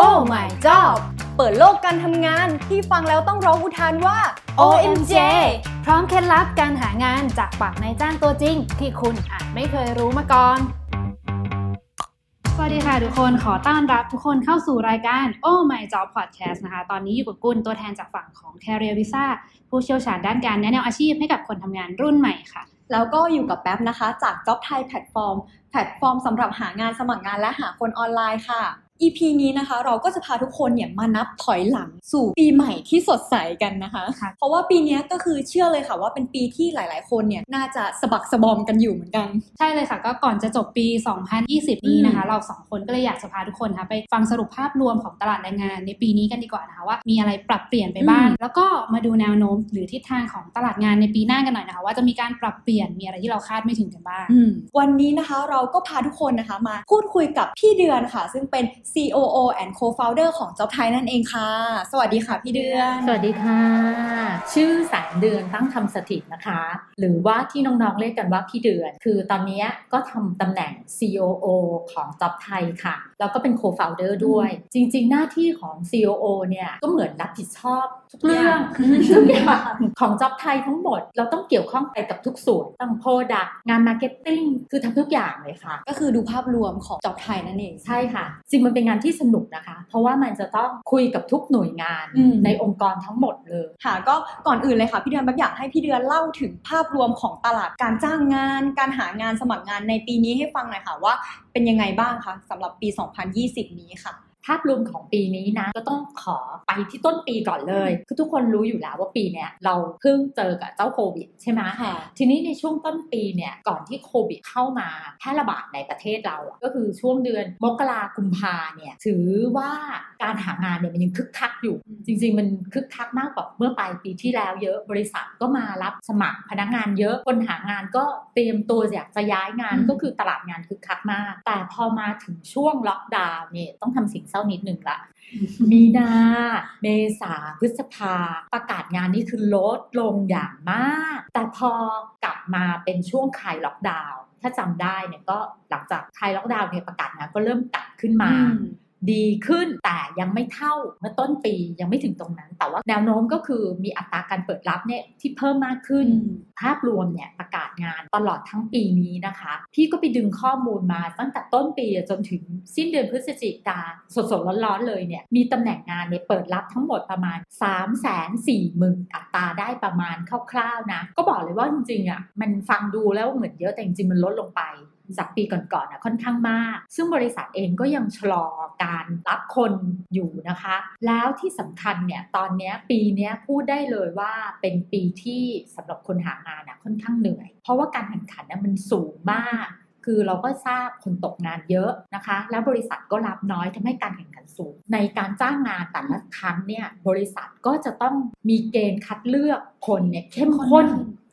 Oh my job เปิดโลกการทำงานที่ฟังแล้วต้องร้องอุทานว่า OMJ พร้อมเคล็ดลับการหางานจากปากนายจ้างตัวจริง ที่คุณอาจไม่เคยรู้มาก่อน สวัสดีค่ะทุกคนขอต้อนรับทุกคนเข้าสู่รายการ Oh My Job Podcast นะคะ ตอนนี้อยู่กับกุลตัวแทนจากฝั่งของ Career Visa ผู้เชี่ยวชาญด้านการแนะแนวอาชีพให้กับคนทำงานรุ่นใหม่ค่ะแล้วก็อยู่กับแป๊บนะคะ จาก Job Thai Platform แพลตฟอร์มสำหรับหางานสมัครงานและหาคนออนไลน์ค่ะ EP นี้นะคะเราก็จะพาทุกคนเนี่ยมานับถอยหลังสู่ปีใหม่ที่สดใสกันนะคะค่ะเพราะว่าปีนี้ก็คือเชื่อเลยค่ะว่าเป็นปีที่หลาย ๆ คนเนี่ยน่าจะสะบักสะบอมกันอยู่เหมือนกัน ใช่เลยค่ะก็ก่อนจะจบปี 2020 นี้นะคะ เราสองคนก็เลยอยากจะพาทุกคนนะคะไปฟังสรุปภาพรวมของตลาดแรงงานในปีนี้กันดีกว่านะคะว่ามีอะไรปรับเปลี่ยนไปบ้างอืมแล้วก็มาดูแนวโน้มหรือทิศทางของตลาดงานในปีหน้ากันหน่อยนะคะ ว่าจะมีการปรับเปลี่ยนมีอะไรที่เราคาดไม่ถึงกันบ้างอืมวันนี้นะคะเราก็พาทุกคนนะคะมาพูดคุยกับพี่เดือนค่ะ ซึ่งเป็น COO and Co-founder ของ Job Thai นั่นเองค่ะ สวัสดีค่ะพี่เดือน สวัสดีค่ะ ชื่อแสนเดือนตั้งทำสถิตนะคะ หรือว่าที่น้องๆเรียกกันว่าพี่เดือน คือตอนนี้ก็ทำตำแหน่ง COO ของ Job ไทยค่ะ แล้วก็เป็น Co-founder ด้วย จริง ๆ หน้าที่ของ COO เนี่ยก็เหมือนรับผิดชอบทุกเรื่องทุกอย่างของ Job ไทยทั้งหมด เราต้องเกี่ยวข้องไปกับทุกส่วนทั้ง product ยัน marketing คือทำทุกอย่างเลยค่ะ ก็คือดูภาพรวมของ Job Thai นั่นเองใช่ค่ะจริงมันเป็นงานที่สนุกนะคะ เพราะว่ามันจะต้องคุยกับทุกหน่วยงานอืมในองค์กรทั้งหมดเลย ค่ะก็ก่อนอื่นเลยค่ะพี่เดือนแบบอยากให้พี่เดือนเล่าถึงภาพรวมของตลาดการจ้างงาน การหางานสมัครงานในปีนี้ให้ฟังหน่อยค่ะว่าเป็นยังไงบ้างคะสำหรับปี 2020 นี้ค่ะ ภาพรวมของปีนี้นะ ก็ต้องขอไปที่ต้นปีก่อนเลย คือทุกคนรู้อยู่แล้วว่าปีเนี้ยเราเพิ่งเจอกับเจ้าโควิดใช่ไหมค่ะทีนี้ในช่วงต้นปีเนี่ยก่อนที่โควิดเข้ามาแพร่ระบาดในประเทศเราอะก็คือช่วงเดือนมกรากุมภาเนี่ยถือว่าการหางานเนี่ยมันยังคึกคักอยู่อืมจริง ๆ มันคึกคักมากกว่าเมื่อปลายปีที่แล้วเยอะบริษัทก็มารับสมัครพนักงานเยอะคนหางานก็เตรียมตัวอยากจะย้ายงานอืมก็คือตลาดงานคึกคักมาก แต่พอมาถึงช่วงล็อกดาวน์เนี่ยต้องทำสิ่งเศร้านิดหนึ่งละ มีนา เมษาพฤษภา ประกาศงานนี่คือลดลงอย่างมาก แต่พอกลับมาเป็นช่วงคลายล็อกดาวน์ถ้าจำได้เนี่ยก็หลังจากคลายล็อกดาวน์เนี่ยประกาศงานก็เริ่มกลับขึ้นมาอืม ดีขึ้นแต่ยังไม่เท่าเมื่อต้นปียังไม่ถึงตรงนั้น แต่ว่าแนวโน้มก็คือมีอัตราการเปิดรับเนี่ยที่เพิ่มมากขึ้นอืมภาพรวมเนี่ยประกาศงานตลอดทั้งปีนี้นะคะ พี่ก็ไปดึงข้อมูลมาตั้งแต่ต้นปีจนถึงสิ้นเดือนพฤศจิกาสดๆร้อนๆเลยเนี่ยมีตำแหน่งงานเนี่ยเปิดรับทั้งหมดประมาณ 3 4 0 0 0 0อัตราได้ประมาณคร่าวๆนะก็บอกเลยว่าจริงๆอะมันฟังดูแล้วเหมือนเยอะแต่จริงๆมันลดลงไป จากปีก่อนๆนะค่อนข้างมาก ซึ่งบริษัทเองก็ยังชะลอการรับคนอยู่นะคะ แล้วที่สำคัญเนี่ยตอนนี้ปีนี้พูดได้เลยว่าเป็นปีที่สำหรับคนหางานนะค่อนข้างเหนื่อย เพราะว่าการแข่งขันนะมันสูงมากคือเราก็ทราบคนตกงานเยอะนะคะ แล้วบริษัทก็รับน้อยทำให้การแข่งขันสูง ในการจ้างงานแต่ละครั้งเนี่ยบริษัทก็จะต้องมีเกณฑ์คัดเลือกคนเนี่ยเข้มข้น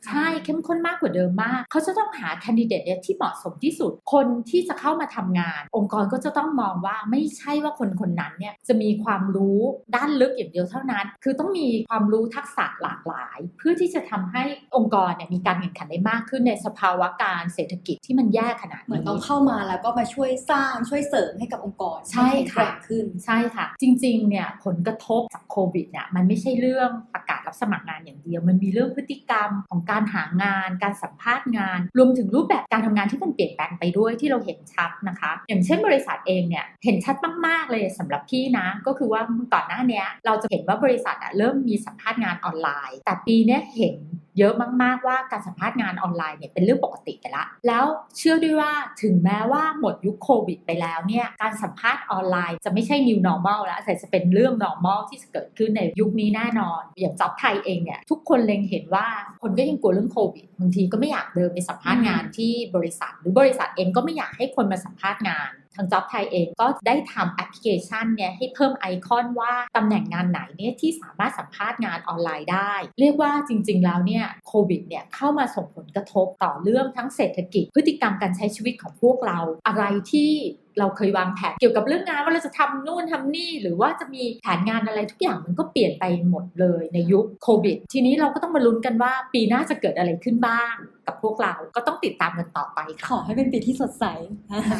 ใช่เข้มข้นมากกว่าเดิมมาก เขาจะต้องหาแคนดิเดตเนี่ยที่เหมาะสมที่สุด คนที่จะเข้ามาทำงาน องค์กรก็จะต้องมองว่าไม่ใช่ว่าคนคนนั้นเนี่ยจะมีความรู้ด้านลึกอย่างเดียวเท่านั้น คือต้องมีความรู้ทักษะหลากหลาย เพื่อที่จะทำให้องค์กรเนี่ยมีการแข่งขันได้มากขึ้นในสภาวะการเศรษฐกิจที่มันแย่ขนาดเหมือนนี้ต้องเข้ามาแล้วก็มาช่วยสร้างช่วยเสริมให้กับองค์กรใช่ค่ะห้แข็งแกร่งขึ้นใช่ค่ะ จริงๆเนี่ยผลกระทบจากโควิดเนี่ยมันไม่ใช่เรื่องประกาศรับสมัครงานอย่างเดียว มันมีเรื่องพฤติกรรมของการการหางาน การสัมภาษณ์งาน รวมถึงรูปแบบการทำงานที่มันเปลี่ยนแปลงไปด้วยที่เราเห็นชัดนะคะ อย่างเช่นบริษัทเองเนี่ยเห็นชัดมาก ๆ เลยสำหรับพี่นะ ก็คือว่าก่อนหน้านี้เราจะเห็นว่าบริษัทอะเริ่มมีสัมภาษณ์งานออนไลน์ แต่ปีนี้เห็น เยอะมาก ๆ ว่าการสัมภาษณ์งานออนไลน์เนี่ยเป็นเรื่องปกติไปละ แล้วเชื่อด้วยว่าถึงแม้ว่าหมดยุคโควิดไปแล้วเนี่ยการสัมภาษณ์ออนไลน์จะไม่ใช่ new normal แล้วแต่จะเป็นเรื่อง normal ที่จะเกิดขึ้นในยุคนี้แน่นอน อย่างจ็อบไทยเองเนี่ยทุกคนเล็งเห็นว่าคนก็ยังกลัวเรื่องโควิดบางทีก็ไม่อยากเดินไปสัมภาษณ์งานที่บริษัท หรือบริษัทเองก็ไม่อยากให้คนมาสัมภาษณ์งาน ทาง jobThai เองก็ได้ทำแอปพลิเคชันเนี่ยให้เพิ่มไอคอนว่าตำแหน่งงานไหนเนี่ยที่สามารถสัมภาษณ์งานออนไลน์ได้ เรียกว่าจริง ๆ แล้วเนี่ยโควิดเนี่ยเข้ามาส่งผลกระทบต่อเรื่องทั้งเศรษฐกิจ พฤติกรรมการใช้ชีวิตของพวกเรา อะไรที่ เราเคยวางแผนเกี่ยวกับเรื่องงานว่าเราจะทำนู่นทำนี่ หรือว่าจะมีแผนงานอะไรทุกอย่างมันก็เปลี่ยนไปหมดเลยในยุคโควิด ทีนี้เราก็ต้องมาลุ้นกันว่า ปีหน้าจะเกิดอะไรขึ้นบ้างกับพวกเรา ก็ต้องติดตามกันต่อไปขค่ะอให้เป็นปีที่สดใส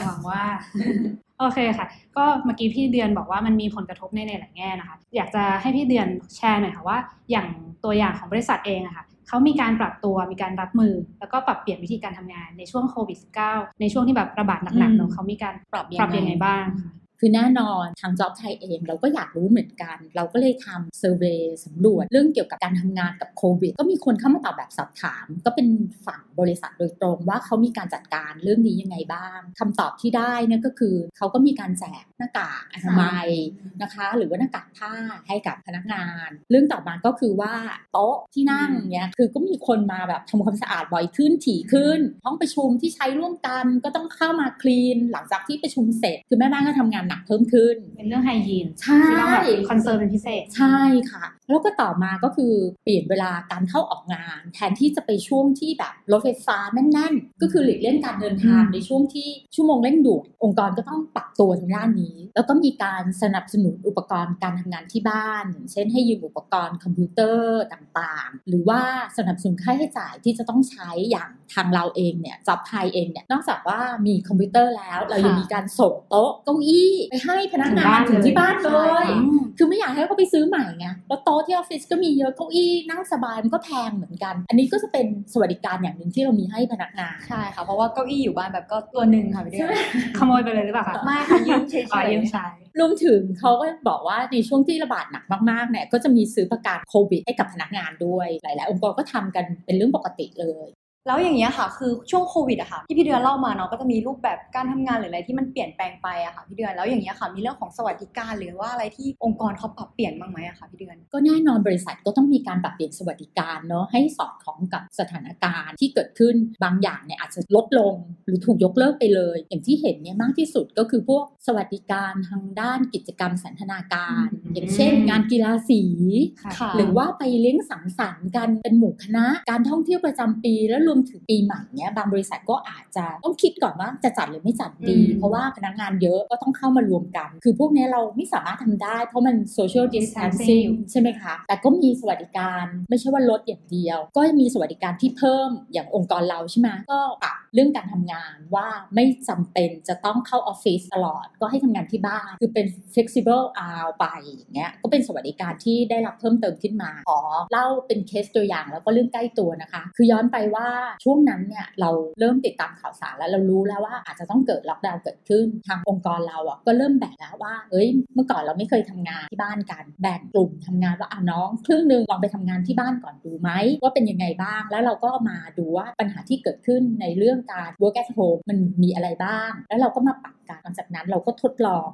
หวังว่าโอเคค่ะ ก็เมื่อกี้พี่เดือนบอกว่ามันมีผลกระทบในหลายๆแง่นะคะ อยากจะให้พี่เดือนแชร์หน่อยค่ะว่า อย่างตัวอย่างของบริษัทเองอะค่ะ เขามีการปรับตัวมีการรับมือ แล้วก็ปรับเปลี่ยนวิธีการทำงานในช่วงโควิด -19 ในช่วงที่แบบระบาดหนักๆเนอะเขามีการปรับยังไงปรับยังไงบ้าง คะคือแน่นอนทาง Job ไทยเองเราก็อยากรู้เหมือนกัน เราก็เลยทำเซอร์เวยสำรวจเรื่องเกี่ยวกับการทำงานกับโควิดก็มีคนเข้ามาตอบแบบสอบถาม ก็เป็นฝั่งบริษัทโดยตรงว่าเขามีการจัดการเรื่องนี้ยังไงบ้างคำตอบที่ได้เนี่ยก็คือเขาก็มีการแจกหน้ากากอนามัยนะคะ หรือว่าหน้ากากผ้าให้กับพนักงาน เรื่องต่อมาก็คือว่าโต๊ะที่นั่งเนี่ยคือก็มีคนมาแบบทำความสะอาดบ่อยขึ้นถี่ขึ้น ห้องประชุมที่ใช้ร่วมกันก็ต้องเข้ามาคลีน หลังจากที่ประชุมเสร็จ คือแม่บ้านก็ทำงานหนักเพิ่มขึ้น เป็นเรื่องไฮยีนใช่ที่ต้องแบบคอนเซิร์นเป็นพิเศษ ใช่ค่ะแล้วก็ต่อมาก็คือเปลี่ยนเวลาการเข้าออกงาน แทนที่จะไปช่วงที่แบบรถไฟฟ้าแน่น ๆ ก็คือหลีกเลี่ยงการเดินทางอืมในช่วงที่ชั่วโมงเร่งด่วนองค์กรก็ต้องปรับตัวทางด้านนี้ แล้วก็มีการสนับสนุนอุปกรณ์การทำงานที่บ้านอย่างเช่นให้ยืมอุปกรณ์คอมพิวเตอร์ต่างๆ หรือว่าสนับสนุนค่าใช้จ่ายที่จะต้องใช้อย่างทางเราเองเนี่ย Job Thai เองเนี่ยนอกจากว่ามีคอมพิวเตอร์แล้ว เรายังมีการส่งโต๊ะเก้าอี้ไปให้พนักงานถึงที่บ้านเลยอืมคือไม่อยากให้เขาไปซื้อใหม่ไงแล้วโต๊ะที่ออฟฟิศก็มีเยอะเก้าอี้นั่งสบายมันก็แพงเหมือนกัน อันนี้ก็จะเป็นสวัสดิการอย่างหนึ่งที่เรามีให้พนักงานใช่ค่ะเพราะว่าเก้าอี้อยู่บ้านแบบก็ตัวหนึ่งค่ะพี่เดือนขโมยไปเลยหรือเปล่าคะไม่ค่ะยืมเฉยอ๋อยืมๆใช้รวมถึงเขาก็บอกว่าในช่วงที่ระบาดหนักมากๆเนี่ยก็จะมีซื้อประกันโควิดให้กับพนักงานด้วย หลาย ๆ องค์กรก็ทำกันเป็นเรื่องปกติเลย แล้วอย่างเงี้ยค่ะ คือช่วงโควิดอะค่ะที่พี่เดือนเล่ามาเนาะก็จะมีรูปแบบการทำงานหรืออะไรที่มันเปลี่ยนแปลงไปอะค่ะพี่เดือนแล้วอย่างเงี้ยค่ะมีเรื่องของสวัสดิการหรือว่าอะไรที่องค์กรเขาปรับเปลี่ยนบ้างไหมอะค่ะพี่เดือนก็แน่นอนบริษัทก็ต้องมีการปรับเปลี่ยนสวัสดิการเนาะให้สอดคล้องกับสถานการณ์ที่เกิดขึ้นบางอย่างเนี่ยอาจจะลดลงหรือถูกยกเลิกไปเลย อย่างที่เห็นเนี่ยมากที่สุดก็คือพวกสวัสดิการทางด้านกิจกรรมสันทนาการอืมอย่างเช่น งานกีฬาสีค่ะหรือว่าไปเลี้ยงสังสรรค์กันเป็นหมู่คณะ การท่องเที่ยวประจำปีแล้วรวมถึงปีใหม่เนี้ยบางบริษัทก็อาจจะต้องคิดก่อนว่าจะจัดหรือไม่จัดดีอืมเพราะว่าพนักงานเยอะก็ต้องเข้ามารวมกัน คือพวกเนี้ยเราไม่สามารถทำได้ เพราะมัน social distancing ใช่ไหมคะ แต่ก็มีสวัสดิการไม่ใช่ว่าลดอย่างเดียว ก็มีสวัสดิการที่เพิ่มอย่างองค์กรเราใช่ไหมก็ปรับเรื่องการทำงานว่าไม่จำเป็นจะต้องเข้าออฟฟิศตลอด ก็ให้ทำงานที่บ้านคือเป็น flexible hour ไปอย่างเงี้ยก็เป็นสวัสดิการที่ได้รับเพิ่มเติมขึ้นมาขอเล่าเป็นเคสตัวอย่างแล้วก็เรื่องใกล้ตัวนะคะ คือย้อนไปว่าช่วงนั้นเนี่ยเราเริ่มติดตามข่าวสารแล้วเรารู้แล้วว่าอาจจะต้องเกิดล็อกดาวน์เกิดขึ้นทางองค์กรเราอะก็เริ่มแบ่งแล้วว่าเอ้ย เมื่อก่อนเราไม่เคยทำงานที่บ้านกันแบ่งกลุ่มทำงานว่าอะน้อง ครึ่งหนึ่งลองไปทำงานที่บ้านก่อนดูไหมว่าเป็นยังไงบ้าง แล้วเราก็มาดูว่าปัญหาที่เกิดขึ้นในเรื่องการ work at home มันมีอะไรบ้าง แล้วเราก็มาปรับกันหลังจากนั้นเราก็ทดลอง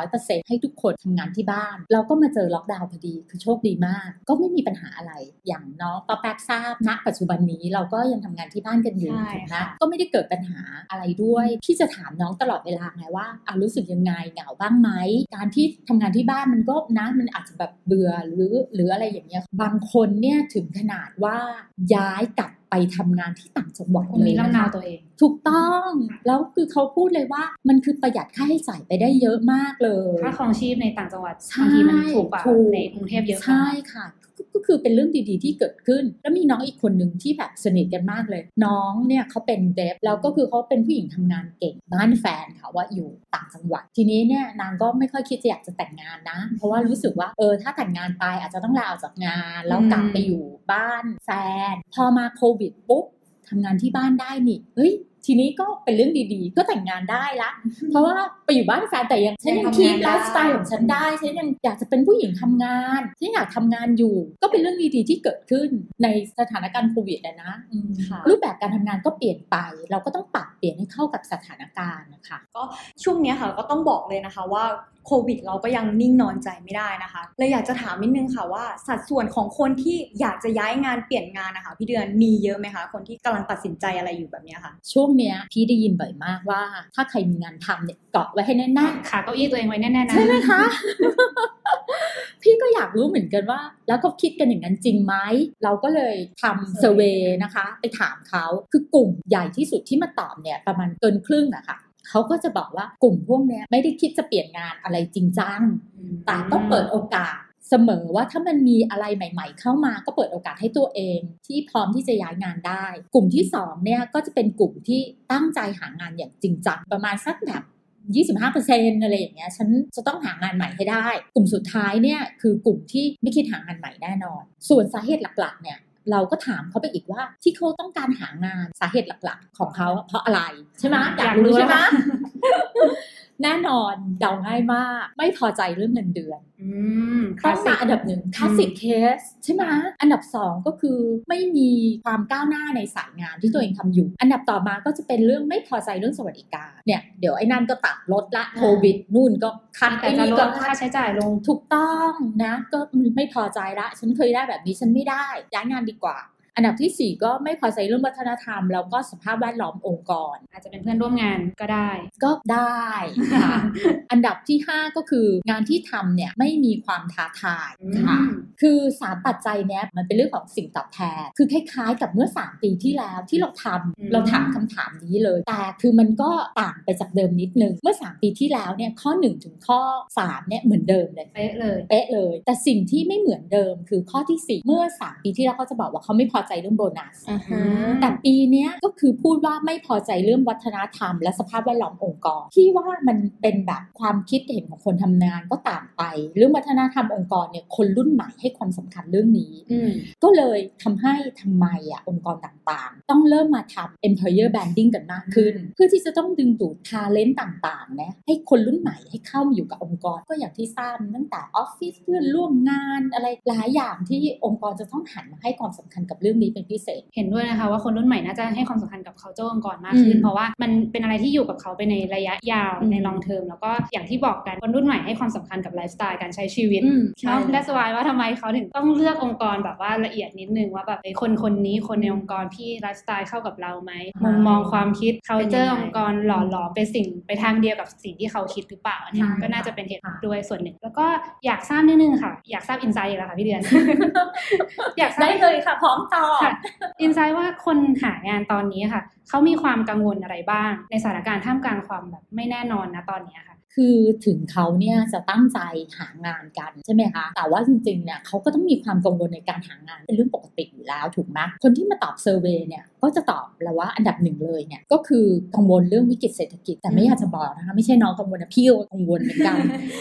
100%ให้ทุกคนทำงานที่บ้าน เราก็มาเจอล็อกดาวน์พอดีคือโชคดีมาก ก็ไม่มีปัญหาอะไร อย่างน้องปอแป๊กทราบณปัจจุบันนี้เราก็ยังทำงานที่บ้านกันอยู่ใช่ถูกไหมค่ะก็ไม่ได้เกิดปัญหาอะไรด้วยพี่จะถามน้องตลอดเวลาไงว่าอะรู้สึกยังไงเหงาบ้างไหมการที่ทำงานที่บ้านมันก็นะมันอาจจะแบบเบื่อหรือหรืออะไรอย่างเงี้ยบางคนเนี่ยถึงขนาดว่าย้ายกลับไปทำงานที่ต่างจังหวัดผมเลยมีนะลำนาคะวตัวเอง ถูกต้อง แล้วคือเขาพูดเลยว่ามันคือประหยัดค่าใช้จ่ายไปได้เยอะมากเลยค่าครองชีพในต่างจังหวัดใช่บางทีมันถูกกว่าถูกในกรุงเทพเยอะใช่ค่ะก็ก็คือเป็นเรื่องดีๆที่เกิดขึ้น แล้วมีน้องอีกคนหนึ่งที่แบบสนิทกันมากเลย น้องเนี่ยเขาเป็นเดฟแล้วก็คือเขาเป็นผู้หญิงทำงานเก่งบ้านแฟนค่ะ ว่าอยู่ต่างจังหวัด ทีนี้เนี่ยนางก็ไม่ค่อยคิดจะอยากจะแต่งงานนะ เพราะว่ารู้สึกว่าเออถ้าแต่งงานไปอาจจะต้องลาออกจากงาน แล้วกลับไปอยู่บ้านแฟน พอมาโควิดปุ๊บทำงานที่บ้านได้นี่เฮ้ย ทีนี้ก็เป็นเรื่องดีๆ ก็แต่งงานได้ละ เพราะว่าไปอยู่บ้านแฟนแต่ยังฉันยังยังทำคีงานปได้ไลฟ์สไตล์ของฉันได้ฉันยังอยากจะเป็นผู้หญิงทำงานฉันอยากทำงานอยู่ ก็เป็นเรื่องดีๆที่เกิดขึ้นในสถานการณ์โควิดอะนะอืมค่ะรูปแบบการทำงานก็เปลี่ยนไป เราก็ต้องปรับเปลี่ยนให้เข้ากับสถานการณ์นะคะช่วงเนี้ยค่ะก็ต้องบอกเลยนะคะว่าโควิดเราก็ยังนิ่งนอนใจไม่ได้นะคะเลยอยากจะถามนิดนึงค่ะว่า สัดส่วนของคนที่อยากจะย้ายงานเปลี่ยนงานนะคะพี่เดือนมีเยอะไหมคะ คนที่กำลังตัดสินใจอะไรอยู่แบบเนี้ยค่ะ ช่วงเนี้ยพี่ได้ยินบ่อยมากว่า ถ้าใครมีงานทำเนี่ยเกาะไว้ให้แน่นๆขาเก้าอี้ตัวเองไว้แน่ๆนะใช่ไหมคะ พี่ก็อยากรู้เหมือนกันว่า แล้วเขาคิดกันอย่างนั้นจริงไหมเราก็เลยทำเซอร์เวยนะคะ ไปถามเขาคือกลุ่มใหญ่ที่สุดที่มาตอบเนี่ยประมาณเกินครึ่งอะค่ะเขาก็จะบอกว่ากลุ่มพวกเนี้ยไม่ได้คิดจะเปลี่ยนงานอะไรจริงจังแต่ต้องเปิดโอกาส เสมอว่าถ้ามันมีอะไรใหม่ ๆ เข้ามาก็เปิดโอกาสให้ตัวเอง ที่พร้อมที่จะย้ายงานได้ กลุ่มที่สองเนี่ยก็จะเป็นกลุ่มที่ตั้งใจหางานอย่างจริงจังประมาณสักแบบ25%อะไรอย่างเงี้ย ฉันจะต้องหางานใหม่ให้ได้ กลุ่มสุดท้ายเนี่ยคือกลุ่มที่ไม่คิดหางานใหม่แน่นอน ส่วนสาเหตุหลักๆ เนี่ยเราก็ถามเขาไปอีกว่าที่เขาต้องการหางานสาเหตุหลักๆ ของเขาเพราะอะไรใช่ไหมอยากรู้ใช่ไหม แน่นอนเดาง่ายมาก ไม่พอใจเรื่องเงินเดือนอืมคต้ลาองสสิมากอันดับหนึ่ง classic case ใช่ไหมอันดับสองก็คือไม่มีความก้าวหน้าในสายงานที่ตัวเองทำอยู่ อันดับต่อมาก็จะเป็นเรื่องไม่พอใจเรื่องสวัสดิการเนี่ยเดี๋ยวไอ้นั่นก็ตัดลดละโควิดนู่นก็คัดแต่ไอ้จะนี่ลก็ดคัค่าดใช้จ่ายลงถูกต้องนะ ก็ไม่พอใจละ ฉันเคยได้แบบนี้ฉันไม่ได้ย้ายงานดีกว่า อันดับที่ 4 ก็ไม่พอใจเรื่องวัฒนธรรม แล้วก็สภาพแวดล้อมองค์กร อาจจะเป็นเพื่อนร่วมงานก็ได้ ก็ได้ค่ะอันดับที่ 5 ก็คืองานที่ทำเนี่ยไม่มีความท้าทายค่ะอืมคือสามปัจจัยเนี้ยมันเป็นเรื่องของสิ่งตอบแทน คือคล้ายๆ กับเมื่อ 3 ปีที่แล้วที่เราทำอืมเราถามคำถามนี้เลย แต่คือมันก็ต่างไปจากเดิมนิดนึง เมื่อ 3 ปีที่แล้วเนี่ยข้อ 1 ถึงข้อ3เนี่ยเหมือนเดิมเลยเป๊ะเลยเป๊ะเลย แต่สิ่งที่ไม่เหมือนเดิมคือข้อที่ 4 เมื่อ 3 ปีที่แล้วเขาจะบอกว่าเขาไม่พอใจเรื่องโบนัสอ่าฮะแต่ปีเนี้ยก็คือพูดว่าไม่พอใจเรื่องวัฒนธรรม และสภาพแวดล้อมองค์กร ที่ว่ามันเป็นแบบความคิดเห็นของคนทำงานก็ต่างไป เรื่องวัฒนธรรมองค์กรเนี่ยคนรุ่นใหม่ให้ความสำคัญเรื่องนี้อืมก็เลยทำให้ทำไมอะองค์กรต่างๆ ต้องเริ่มมาทำ employer branding กันมากขึ้น เพื่อที่จะต้องดึงดูด talent ต่างๆนะให้คนรุ่นใหม่ให้เข้ามาอยู่กับองค์กร ก็อย่างที่ทราบตั้งแต่ออฟฟิศเพื่อนร่วมงานอะไรหลายอย่างที่องค์กรจะต้องหันมาให้ความสำคัญกับเรื่องนี้เป็นพิเศษ เห็นด้วยนะคะว่าคนรุ่นใหม่น่าจะให้ความสำคัญกับ culture องค์กรมากขึ้นอืมเพราะว่ามันเป็นอะไรที่อยู่กับเขาไปในระยะยาวอืมใน long term แล้วก็อย่างที่บอกกันคนรุ่นใหม่ให้ความสำคัญกับไลฟ์สไตล์การใช้ชีวิตอืมใช่เนาะเลยและสวายว่าทำไมเขาถึงต้องเลือกองค์กรแบบว่าละเอียดนิดนึงว่าแบบไอ้คนคนนี้คนในองค์กรที่ไลฟ์สไตล์เข้ากับเราไหมมุมมองความคิด culture องค์กรหล่อหลอมเป็นสิ่งไปทางเดียวกับสิ่งที่เขาคิดหรือเปล่าอันเนี้ยใช่ก็น่าจะเป็นเหตุค่ะด้วยส่วนหนึ่ง แล้วก็อยากทราบนิดนึงค่ะ อยากทราบอินไซต์อีกแล้วค่ะพี่เดือน อยากทราบได้เลยค่ะ พร้อมตอบค่ะอินไซต์ว่าคนหางานตอนนี้ค่ะ เขามีความกังวลอะไรบ้าง ในสถานการณ์ท่ามกลางความแบบไม่แน่นอนนะตอนนี้ค่ะ คือถึงเขาเนี่ยจะตั้งใจหางานกันใช่ไหมคะ แต่ว่าจริงๆเนี่ยเขาก็ต้องมีความกังวลในการหางานเป็นเรื่องปกติอยู่แล้วถูกไหมคนที่มาตอบเซอร์เวยเนี่ยก็จะตอบแล้วว่าอันดับหนึ่งเลยเนี่ยก็คือกังวลเรื่องวิกฤตเศรษฐกิจ แต่ไม่อยากจะบอกนะคะไม่ใช่น้องกังวลนะพี่ก็กังวลเหมือนกัน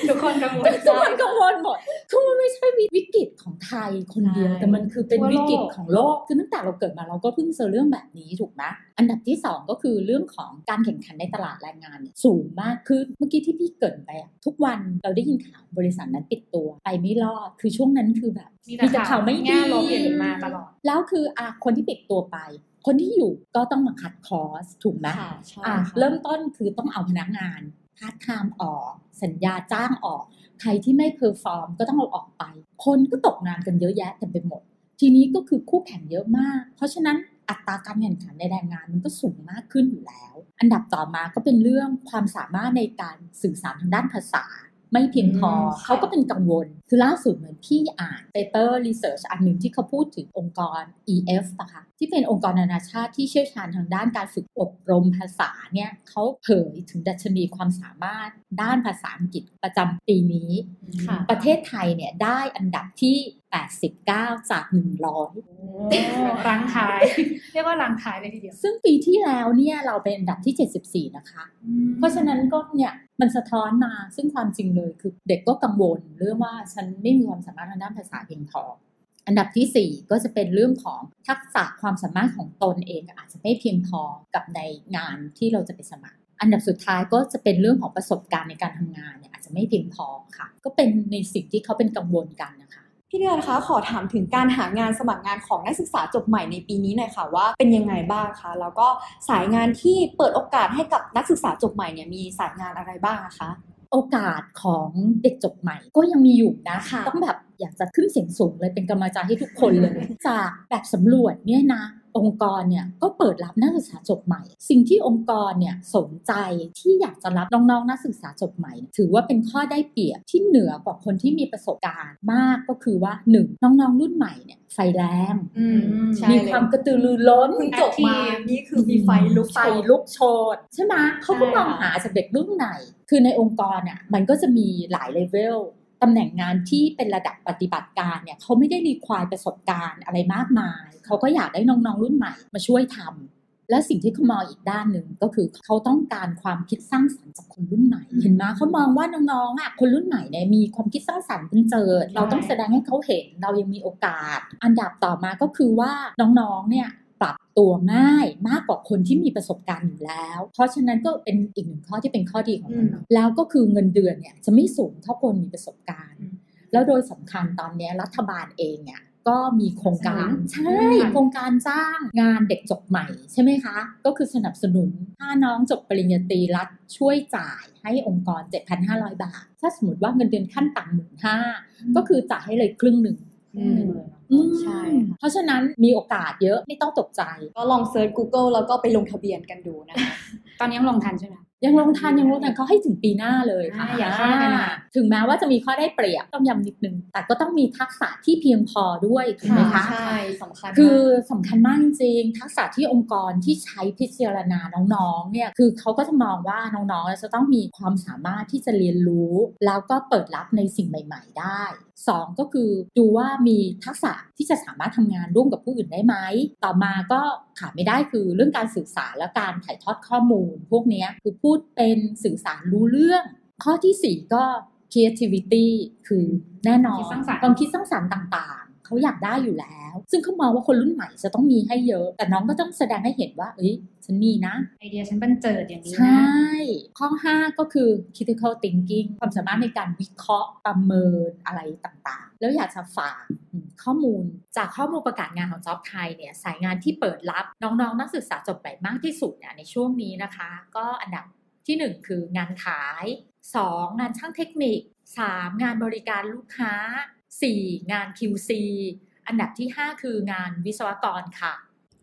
ทุกคนกังวลทุกคนกังวลหมดคือมันไม่ใช่วิกฤตของไทยคนเดียวใช่แต่มันคือเป็นทั่วโลกวิกฤตของโลกคือตั้งแต่เราเกิดมาเราก็เพิ่งเจอเรื่องแบบนี้ถูกไหมอันดับที่สองก็คือเรื่องของการแข่งขันในตลาดแรงงานเนี่ยสูงมากขึ้นเมื่อกี้ที่พี่เกรินไปอะทุกวันเราได้ยินข่าวบริษัทนั้นปิดตัวไปไม่รอดคือช่วงนั้นคือแบบมีแต่ข่าวไม่ดีแง่ลบเห็นมาตลอดแล้วคืออะคนที่ปิดตัวไปคนที่อยู่ก็ต้องมา cut cost ถูกไหมค่ะใช่อะค่ะเริ่มต้นคือต้องเอาพนักงานพาร์ทไทม์ออก สัญญาจ้างออก ใครที่ไม่ perform ก็ต้องเอาออกไป คนก็ตกงานกันเยอะแยะเต็มไปหมด ทีนี้ก็คือคู่แข่งเยอะมาก เพราะฉะนั้น อัตราการแข่งขันในแรงงานมันก็สูงมากขึ้นอยู่แล้ว อันดับต่อมาก็เป็นเรื่องความสามารถในการสื่อสารทางด้านภาษา ไม่เพียงพออืมเขาก็เป็นกังวล คือล่าสุดเหมือนพี่อ่าน paper research อันหนึ่งที่เขาพูดถึงองค์กร EF นะคะที่เป็นองค์กรนานาชาติที่เชี่ยวชาญทางด้านการฝึกอบรมภาษาเนี่ยเขาเผยถึงดัชนีความสามารถด้านภาษาอังกฤษประจำปีนี้ค่ะประเทศไทยเนี่ยได้อันดับที่ 89 จาก 100 รังท้าย เรียกว่ารังท้ายเลยทีเดียว ซึ่งปีที่แล้วเนี่ยเราเป็นอันดับที่ 74 นะคะ เพราะฉะนั้นก็เนี่ยมันสะท้อนมาซึ่งความจริงเลยคือเด็กก็กังวลเรื่องว่าฉันไม่มีความสามารถทางด้านภาษาเพียงพออันดับที่ 4 ก็จะเป็นเรื่องของทักษะความสามารถของตนเองอาจจะไม่เพียงพอกับในงานที่เราจะไปสมัคร อันดับสุดท้ายก็จะเป็นเรื่องของประสบการณ์ในการทำงานเนี่ยอาจจะไม่เพียงพอค่ะ ก็เป็นในสิ่งที่เขาเป็นกังวลกันนะคะ พี่เดือนคะขอถามถึงการหางานสมัครงานของนักศึกษาจบใหม่ในปีนี้หน่อยค่ะว่าเป็นยังไงบ้างคะแล้วก็สายงานที่เปิดโอกาสให้กับนักศึกษาจบใหม่เนี่ยมีสายงานอะไรบ้างอะคะโอกาสของเด็กจบใหม่ ก็ยังมีอยู่นะค่ะต้องแบบอยากจะขึ้นเสียงสูงเลยเป็นกำลังใจให้ทุกคนเลย จากแบบสำรวจเนี่ยนะ องค์กรเนี่ยก็เปิดรับนักศึกษาจบใหม่ สิ่งที่องค์กรเนี่ยสนใจที่อยากจะรับน้องๆนักศึกษาจบใหม่ ถือว่าเป็นข้อได้เปรียบที่เหนือกว่าคนที่มีประสบการณ์มากก็คือว่าหนึ่งน้องๆรุ่นใหม่เนี่ยไฟแรงอืมใช่มีเลยความกระตือรือร้นเพิ่งจบมานี่คือมีไฟลุกไฟลุกโชนใช่ไหมเขาก็มองหาจากเด็กรุ่นไหน คือในองค์กรอะมันก็จะมีหลายเลเวล ตำแหน่งงานที่เป็นระดับปฏิบัติการเนี่ยเขาไม่ได้รีควายประสบการณ์อะไรมากมาย เขาก็อยากได้น้องๆรุ่นใหม่มาช่วยทำและสิ่งที่เขามองอีกด้านหนึ่งก็คือเขาต้องการความคิดสร้างสรรค์จากคนรุ่นใหม่ เห็นไหมเขามองว่าน้องๆอะคนรุ่นใหม่เนี่ยมีความคิดสร้างสรรค์เป็นเจิด เราต้องแสดงให้เขาเห็นเรายังมีโอกาส อันดับต่อมาก็คือว่าน้องๆเนี่ย รับตัวง่ายมากกว่าคนที่มีประสบการณ์อยู่แล้ว เพราะฉะนั้นก็เป็นอีกหนึ่งข้อที่เป็นข้อดีของอืมน้องๆแล้วก็คือเงินเดือนเนี่ยจะไม่สูงเท่าคนมีประสบการณ์อืมแล้วโดยสำคัญตอนเนี้ยรัฐบาลเองเนี่ยก็มีโครงการสนับสนุนใช่โครงการจ้างงานเด็กจบใหม่ใช่ไหมคะ ก็คือสนับสนุนถ้าน้องจบปริญญาตรีรัฐช่วยจ่ายให้องค์กร 7,500 บาท ถ้าสมมติว่าเงินเดือนขั้นต่ำหมื่นห้าก็คือจ่ายให้เลยครึ่งหนึ่งอืมอืม ใช่ค่ะเพราะฉะนั้นมีโอกาสเยอะไม่ต้องตกใจ ก็ลองเซิร์ช Google แล้วก็ไปลงทะเบียนกันดูนะคะ ตอนนี้ยังลงทันใช่ไหม ยังลงทันยังลงทันเขาให้ถึงปีหน้าเลยค่ะอ่าอย่าพลาดกันนะถึงแม้ว่าจะมีข้อได้เปรียบต้องย้ำนิดนึง แต่ก็ต้องมีทักษะที่เพียงพอด้วยถูกไหมคะใช่สำคัญมากคือสำคัญมากจริงๆทักษะที่องค์กรที่ใช้พิจารณาน้องๆเนี่ยคือเขาก็จะมองว่าน้องๆจะต้องมีความสามารถที่จะเรียนรู้ แล้วก็เปิดรับในสิ่งใหม่ ๆ ได้สองก็คือดูว่ามีทักษะที่จะสามารถทำงานร่วมกับผู้อื่นได้ไหม ต่อมาก็ขาดไม่ได้คือเรื่องการสื่อสารและการถ่ายทอดข้อมูล พวกเนี้ยคือพูดเป็นสื่อสารรู้เรื่อง ข้อที่สี่ก็ creativity คือแน่นอนคิดสร้างสรรค์ความคิดสร้างสรรค์ต่างๆ เขาอยากได้อยู่แล้ว ซึ่งเขามองว่าคนรุ่นใหม่จะต้องมีให้เยอะ แต่น้องก็ต้องแสดงให้เห็นว่า เอ้ย ฉันมีนะ ไอเดียฉันบันเจิดอย่างนี้ใชนะ่ข้อ 5 ก็คือ critical thinking ความสามารถในการวิเคราะห์ประเมินอะไรต่างๆ แล้วอยากจะฝากอืมข้อมูลจากข้อมูลประกาศงานของ Job ไทยเนี่ยสายงานที่เปิดรับน้องๆนักศึกษาจบใหม่มากที่สุดเนี่ยในช่วงนี้นะคะ ก็อันดับ ที่ 1 คืองานขาย 2 งานช่างเทคนิค 3 งานบริการลูกค้า 4 งาน QC อันดับที่ 5 คืองานวิศวกรค่ะ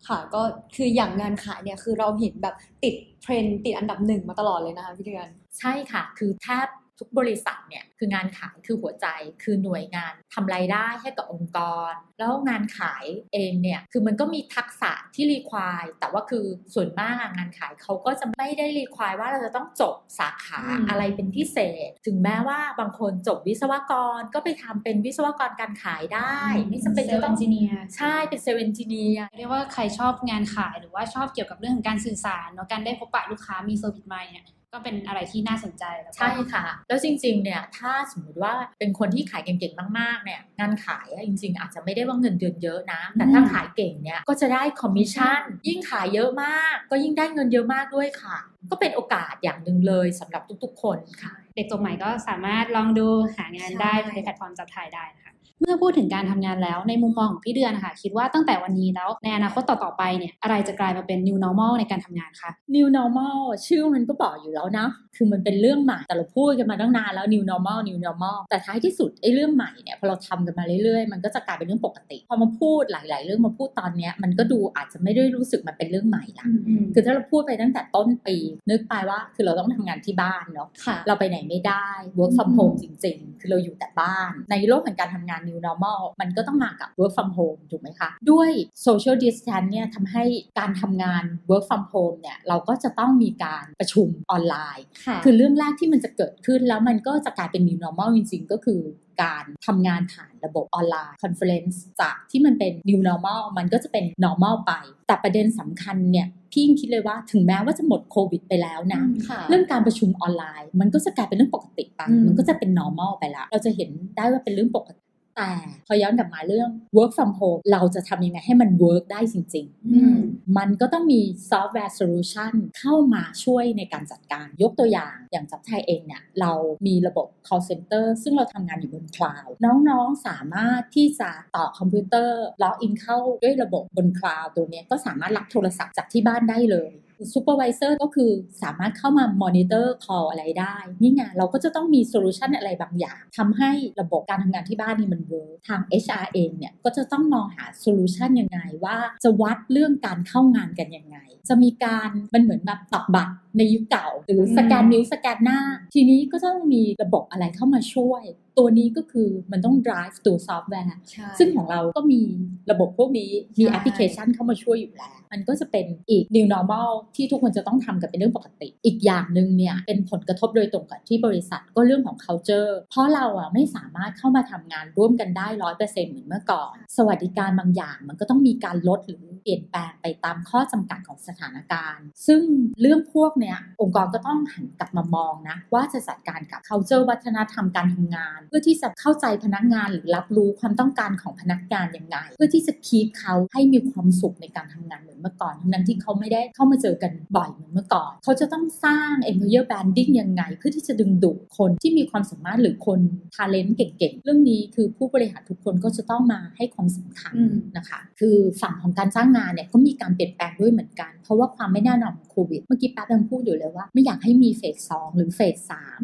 ค่ะก็คืออย่างงานขายเนี่ยคือเราเห็นแบบติดเทรนด์ติดอันดับหนึ่งมาตลอดเลยนะคะพี่เดือน ใช่ค่ะ คือแทบ ทุกบริษัทเนี่ยคืองานขายคือหัวใจคือหน่วยงานทำรายได้ให้กับองค์กร แล้วงานขายเองเนี่ยคือมันก็มีทักษะที่รีควายแต่ว่าคือส่วนมากงานขายเขาก็จะไม่ได้รีควายว่าเราจะต้องจบสาขาอืมอะไรเป็นพิเศษ ถึงแม้ว่าบางคนจบวิศวกรก็ไปทำเป็นวิศวกรการขายได้ ไม่จำเป็นจะต้องเซลล์ engineer ใช่เป็น sales engineer เรียกว่าใครชอบงานขายหรือว่าชอบเกี่ยวกับเรื่องของการสื่อสารเนาะการได้พบปะลูกค้ามี service mind เนี่ย ก็เป็นอะไรที่น่าสนใจแล้วก็ใช่ค่ะ แล้วจริงๆ เนี่ย ถ้าสมมติว่าเป็นคนที่ขายเก่งๆ มากๆ เนี่ย งานขายอะจริงๆ อาจจะไม่ได้ว่าเงินเดือนเยอะนะ แต่ถ้าอืมขายเก่งเนี่ย ก็จะได้คอมมิชชั่น ยิ่งขายเยอะมาก ก็ยิ่งได้เงินเยอะมากด้วยค่ะ ก็เป็นโอกาสอย่างหนึ่งเลยสำหรับทุกๆ คนค่ะ เด็กจบใหม่ก็สามารถลองดูหางานได้ใช่ในแพลตฟอร์มจับถ่ายได้นะคะ เมื่อพูดถึงการทำงานแล้วในมุมมองของพี่เดือนนะคะคิดว่าตั้งแต่วันนี้แล้วในอนาคตต่อๆไปเนี่ยอะไรจะกลายมาเป็น new normal ในการทำงานคะ New Normal ชื่อมันก็บอกอยู่แล้วนะคือมันเป็นเรื่องใหม่แต่เราพูดกันมาตั้งนานแล้ว New Normal New Normal แต่ท้ายที่สุดไอ้เรื่องใหม่เนี่ยพอเราทำกันมาเรื่อยๆ มันก็จะกลายเป็นเรื่องปกติ พอมาพูดหลาย ๆ เรื่องมาพูดตอนเนี้ยมันก็ดูอาจจะไม่ได้รู้สึกมันเป็นเรื่องใหม่ละคือถ้าเราพูดไปตั้งแต่ต้นปี นึกไปว่าคือเราต้องทำงานที่บ้านเนาะค่ะเราไปไหนไม่ได้ work from อืม home จริง ๆ คือเราอยู่แต่บ้าน ในโลกแห่งการทำงาน new normal มันก็ต้องมากับ work from home ถูกไหมคะ ด้วย social distance เนี่ยทำให้การทำงาน work from home เนี่ยเราก็จะต้องมีการประชุมออนไลน์ค่ะคือเรื่องแรกที่มันจะเกิดขึ้นแล้วมันก็จะกลายเป็น new normal จริงๆ ก็คือการทำงานผ่านระบบออนไลน์ conference จากที่มันเป็น new normal มันก็จะเป็น normal ไป แต่ประเด็นสำคัญเนี่ยพี่ยังคิดเลยว่าถึงแม้ว่าจะหมดโควิดไปแล้วนะค่ะเรื่องการประชุมออนไลน์ มันก็จะกลายเป็นเรื่องปกติไปอืมมันก็จะเป็น normal ไปละเราจะเห็นได้ว่าเป็นเรื่องปกติ แต่พอย้อนกลับมาเรื่อง work from home เราจะทำยังไงให้มัน work ได้จริงๆอืมมันก็ต้องมี software solution เข้ามาช่วยในการจัดการยกตัวอย่างอย่าง Job Thai เองเนี่ย เรามีระบบ call center ซึ่งเราทำงานอยู่บน cloud น้องๆสามารถที่จะต่อคอมพิวเตอร์ล็อกอินเข้าด้วยระบบบน cloud ตัวเนี้ยก็สามารถรับโทรศัพท์จากที่บ้านได้เลย supervisor ก็คือสามารถเข้ามา monitor call อะไรได้ นี่ไงเราก็จะต้องมี solution อะไรบางอย่างทำให้ระบบการทำงานที่บ้านนี่มัน work ทาง HR เองเนี่ยก็จะต้องมองหา solution ยังไงว่าจะวัดเรื่องการเข้างานกันยังไง จะมีการมันเหมือนแบบตอกบัตรในยุคเก่า หรือสแกนนิ้วสแกนหน้า ทีนี้ก็ต้องมีระบบอะไรเข้ามาช่วย ตัวนี้ก็คือมันต้อง drive ตัวซอฟต์แวร์ใช่ซึ่งของเราก็มีระบบพวกนี้มีใช่แอปพลิเคชันเข้ามาช่วยอยู่แล้ว มันก็จะเป็นอีก new normal ที่ทุกคนจะต้องทำกันเป็นเรื่องปกติ อีกอย่างหนึ่งเนี่ยเป็นผลกระทบโดยตรงกับที่บริษัทก็เรื่องของ culture เพราะเราอะไม่สามารถเข้ามาทำงานร่วมกันได้ร้อยเปอร์เซ็นต์เหมือนเมื่อก่อน สวัสดิการบางอย่างมันก็ต้องมีการลดหรือเปลี่ยนแปลงไปตามข้อจำกัดของสถานการณ์ ซึ่งเรื่องพวกเนี้ยองค์กรก็ต้องหันกลับมามองนะว่าจะจัดการกับ culture วัฒนธรรมการทำงานเพื่อที่จะเข้าใจพนักงานหรือรับรู้ความต้องการของพนักงานยังไง เพื่อที่จะคีปเขาให้มีความสุขในการทำงานเหมือนเมื่อก่อนทั้งนั้นที่เขาไม่ได้เข้ามาเจอกันบ่อยเหมือนเมื่อก่อน เขาจะต้องสร้าง employer branding ยังไง เพื่อที่จะดึงดูดคนที่มีความสามารถหรือคน talent เก่งๆ เรื่องนี้คือผู้บริหารทุกคนก็จะต้องมาให้ความสำคัญอืมนะคะ คือฝั่งของการจ้างงานเนี่ยก็มีการเปลี่ยนแปลงด้วยเหมือนกันเพ ราะว่าความไม่แน่นอนของโควิด เมื่อกี้แป๊บยังพูดอยู่เลยว่า ไม่อยากให้มีเฟสสองหรือเฟสสาม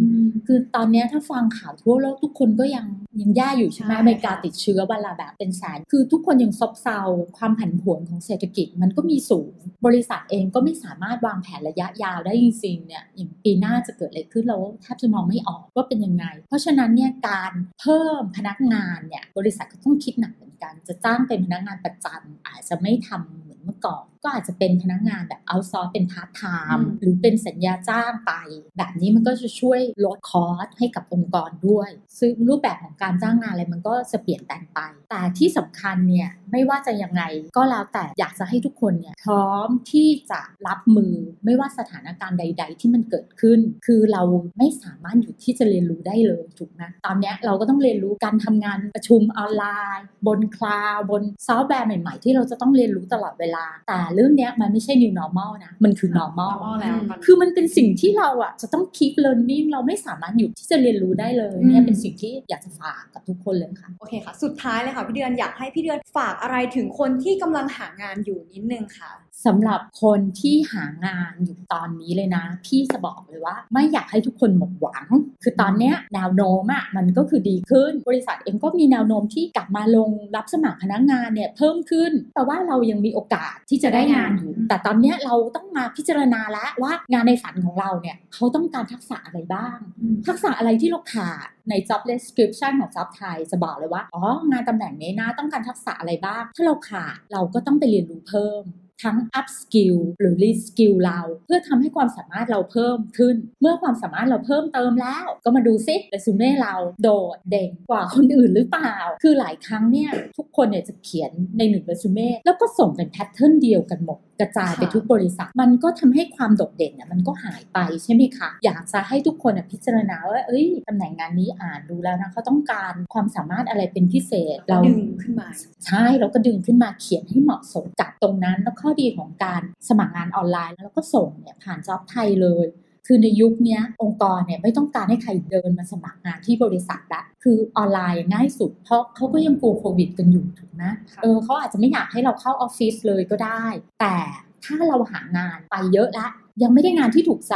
คือตอนเนี้ยถ้าฟังข่าวทั่วโลกทุกคนก็ยังยังแย่อยู่ใช่ไหมใช่อเมริกาติดเชื้อวันละแบบเป็นแสน คือทุกคนยังซบเซาความผันผวนของเศรษฐกิจมันก็มีสูง บริษัทเองก็ไม่สามารถวางแผนระยะยาวได้จริงๆเนี่ยอย่างปีหน้าจะเกิดอะไรขึ้นเราแทบจะมองไม่ออกว่าเป็นยังไง เพราะฉะนั้นเนี่ยการเพิ่มพนักงานเนี่ยบริษัทก็ต้องคิดหนักเหมือนกัน จะจ้างเป็นพนักงานประจำอาจจะไม่ทำเหมือนเมื่อก่อน ก็อาจจะเป็นพนักงานแบบ outsource เป็นพาร์ทไทอืม์มหรือเป็นสัญญาจ้างไป แบบนี้มันก็จะช่วยลด cost ให้กับองค์กรด้วย ซึ่งรูปแบบของการจ้างงานอะไรมันก็จะเปลี่ยนแปลงไป แต่ที่สำคัญเนี่ยไม่ว่าจะยังไงก็แล้วแต่อยากจะให้ทุกคนเนี่ยพร้อมที่จะรับมือไม่ว่าสถานการณ์ใด ๆ ที่มันเกิดขึ้น คือเราไม่สามารถหยุดที่จะเรียนรู้ได้เลยถูกไหมตอนเนี้ยเราก็ต้องเรียนรู้การทำงานประชุมออนไลน์ บนคลาวด์บนซอฟต์แวร์ใหม่ ๆ ที่เราจะต้องเรียนรู้ตลอดเวลา แต่เรื่องเนี้ยมันไม่ใช่ new normal นะ มันคือ now normal แล้วตอนนี้คือมันเป็นสิ่งที่เราอะจะต้อง keep learning เราไม่สามารถหยุดที่จะเรียนรู้ได้เลยเนี่ยอืมเป็นสิ่งที่อยากจะฝากกับทุกคนเลยค่ะโอเคค่ะ สุดท้ายเลยค่ะพี่เดือนอยากให้พี่เดือนฝากอะไรถึงคนที่กำลังหางานอยู่นิดนึงค่ะ สำหรับคนที่หางานอยู่ตอนนี้เลยนะ พี่จะบอกเลยว่า ไม่อยากให้ทุกคนหมดหวัง คือตอนเนี้ยแนวโน้มอะมันก็คือดีขึ้น บริษัทเองก็มีแนวโน้มที่กลับมาลงรับสมัครพนักงานเนี่ยเพิ่มขึ้นแต่ว่าเรายังมีโอกาสที่จะได้งานอยู่อืมแต่ตอนเนี้ยเราต้องมาพิจารณาแล้วว่างานในฝันของเราเนี่ยเขาต้องการทักษะอะไรบ้าง ทักษะอะไรที่เราขาดใน job description ของ job ไทยจะบอกเลยว่า อ๋อ งานตำแหน่งนี้นะ ต้องการทักษะอะไรบ้าง ถ้าเราขาด เราก็ต้องไปเรียนรู้เพิ่ม ทั้ง up skill หรือ re skill เรา เพื่อทำให้ความสามารถเราเพิ่มขึ้น เมื่อความสามารถเราเพิ่มเติมแล้ว ก็มาดูซิเรซูเม่เราโดดเด่นกว่าคนอื่นหรือเปล่า คือหลายครั้งเนี่ยทุกคนเนี่ยจะเขียนในหนึ่งเรซูเม่แล้วก็ส่งเป็นแพทเทิร์นเดียวกันหมด กระจายไปค่ะทุกบริษัท มันก็ทำให้ความโดดเด่นเนี่ยมันก็หายไปใช่ไหมคะ อยากจะให้ทุกคนน่ะพิจารณาว่าเอ้ยตำแหน่งงานนี้อ่านดูแล้วนะเขาต้องการความสามารถอะไรเป็นพิเศษเราดึงขึ้นมา ใช่เราก็ดึงขึ้นมาเขียนให้เหมาะสมกับตรงนั้นแล้วข้อดีของการสมัครงานออนไลน์แล้วก็ส่งเนี่ยผ่านจ็อบไทยเลย คือในยุคเนี้ยองค์กรเนี่ยไม่ต้องการให้ใครเดินมาสมัครงานที่บริษัทละคือออนไลน์ง่ายสุด เพราะเขาก็ยังกลัวโควิดกันอยู่ถูกไหมค่ะเออเขาอาจจะไม่อยากให้เราเข้าออฟฟิศเลยก็ได้ แต่ถ้าเราหางานไปเยอะละ ยังไม่ได้งานที่ถูกใจ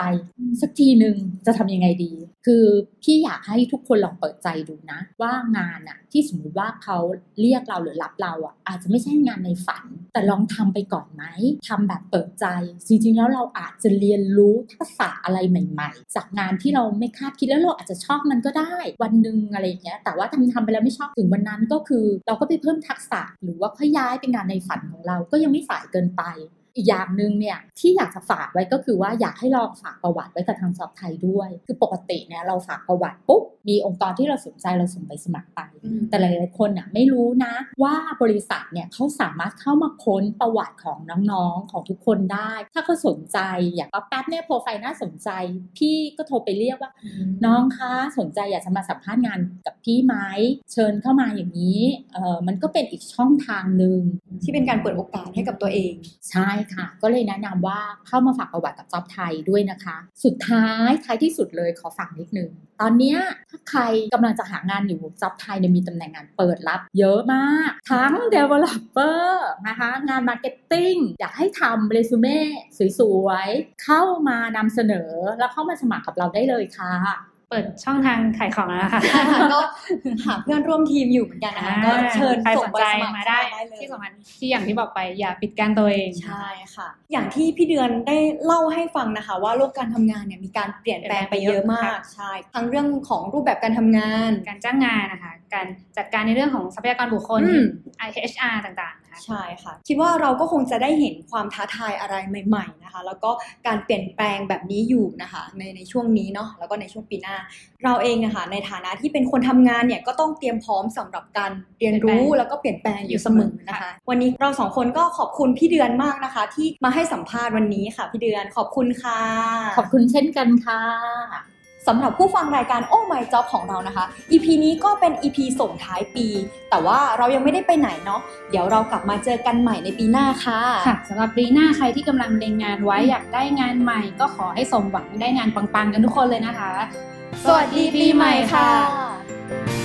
สักทีหนึ่งจะทำยังไงดี คือพี่อยากให้ทุกคนลองเปิดใจดูนะ ว่างานอะที่สมมติว่าเขาเรียกเราหรือรับเราอะอาจจะไม่ใช่งานในฝัน แต่ลองทำไปก่อนไหมทำแบบเปิดใจ จริงๆแล้วเราอาจจะเรียนรู้ทักษะอะไรใหม่ ๆ จากงานที่เราไม่คาดคิดแล้วเราอาจจะชอบมันก็ได้ วันหนึ่งอะไรอย่างเงี้ยแต่ว่าทำทำไปแล้วไม่ชอบถึงวันนั้นก็คือ เราก็ไปเพิ่มทักษะหรือว่าค่อยย้ายไปงานในฝันของเราก็ยังไม่สายเกินไป อีกอย่างหนึ่งเนี่ยที่อยากจะฝากไว้ก็คือว่าอยากให้ลองฝากประวัติไว้กับทางจอบไทยด้วย คือปกติเนี่ยเราฝากประวัติปุ๊บมีองค์กรที่เราสนใจเราส่งไปสมัครไปอืมแต่หลายๆคนน่ะไม่รู้นะว่าบริษัทเนี่ยเขาสามารถเข้ามาค้นประวัติของน้องๆของทุกคนได้ ถ้าเขาสนใจอย่างป๊าแป๊บเนี่ยโปรไฟล์น่าสนใจ พี่ก็โทรไปเรียกว่า น้องคะสนใจอยากจะมาสัมภาษณ์งานกับพี่ไหมเชิญเข้ามาอย่างนี้เออมันก็เป็นอีกช่องทางหนึ่งที่เป็นการเปิดโอกาสให้กับตัวเอง ใช่ค่ะ ก็เลยแนะนำว่าเข้ามาฝากประวัติกับจ็อบไทยด้วยนะคะ สุดท้ายท้ายที่สุดเลยขอฝากนิดนึง ตอนนี้ถ้าใครกำลังจะหางานอยู่จ็อบไทยเนี่ยมีตำแหน่งงานเปิดรับ เยอะมาก ทั้ง developer นะคะงาน marketing อยากให้ทำเรซูเม่สวยๆ เข้ามานำเสนอแล้วเข้ามาสมัครกับเราได้เลยค่ะ เปิดช่องทางขายของแล้วนะคะใช่ค่ะก็หาเพื่อนร่วมทีมอยู่เหมือนกันนะคะก็เชิญใครส่สงนใบใจสมัครมาได้เข้เลยที่สำคัญที่อย่างที่บอกไปอย่าปิดกั้นตัวเองใช่ค่ะ อย่างที่พี่เดือนได้เล่าให้ฟังนะคะ ว่าโลกการทำงานเนี่ยมีการเปลี่ยนแปลงไปเยอะมากใช่ทั้งเรื่องของรูปแบบการทำงาน การจ้างงานนะคะ การจัดการในเรื่องของทรัพยากรบุคคลอืม IHR ต่างๆ นะคะใช่ค่ะ คิดว่าเราก็คงจะได้เห็นความท้าทายอะไรใหม่ๆนะคะ แล้วก็การเปลี่ยนแปลงแบบนี้อยู่นะคะในในช่วงนี้เนาะแล้วก็ในช่วงปีหน้า เราเองอะค่ะในฐานะที่เป็นคนทำงานเนี่ยก็ต้องเตรียมพร้อมสำหรับการเรียนรู้เปลี่ยนแปลงแล้วก็เปลี่ยนแปลงอยู่เสมอนะคะ วันนี้เราสองคนก็ขอบคุณพี่เดือนมากนะคะ ที่มาให้สัมภาษณ์วันนี้ค่ะ พี่เดือนขอบคุณค่ะ ขอบคุณเช่นกันค่ะ สำหรับผู้ฟังรายการ Oh My Job ของเรานะคะ EP นี้ก็เป็น EP ส่งท้ายปี แต่ว่าเรายังไม่ได้ไปไหนเนาะ เดี๋ยวเรากลับมาเจอกันใหม่ในปีหน้าค่ะ ค่ะสำหรับปีหน้าใครที่กำลังเล็งงานไว้อยากได้งานใหม่ ก็ขอให้สมหวังได้งานปังๆกันทุกคนเลยนะคะ สวัสดีปีใหม่ค่ะ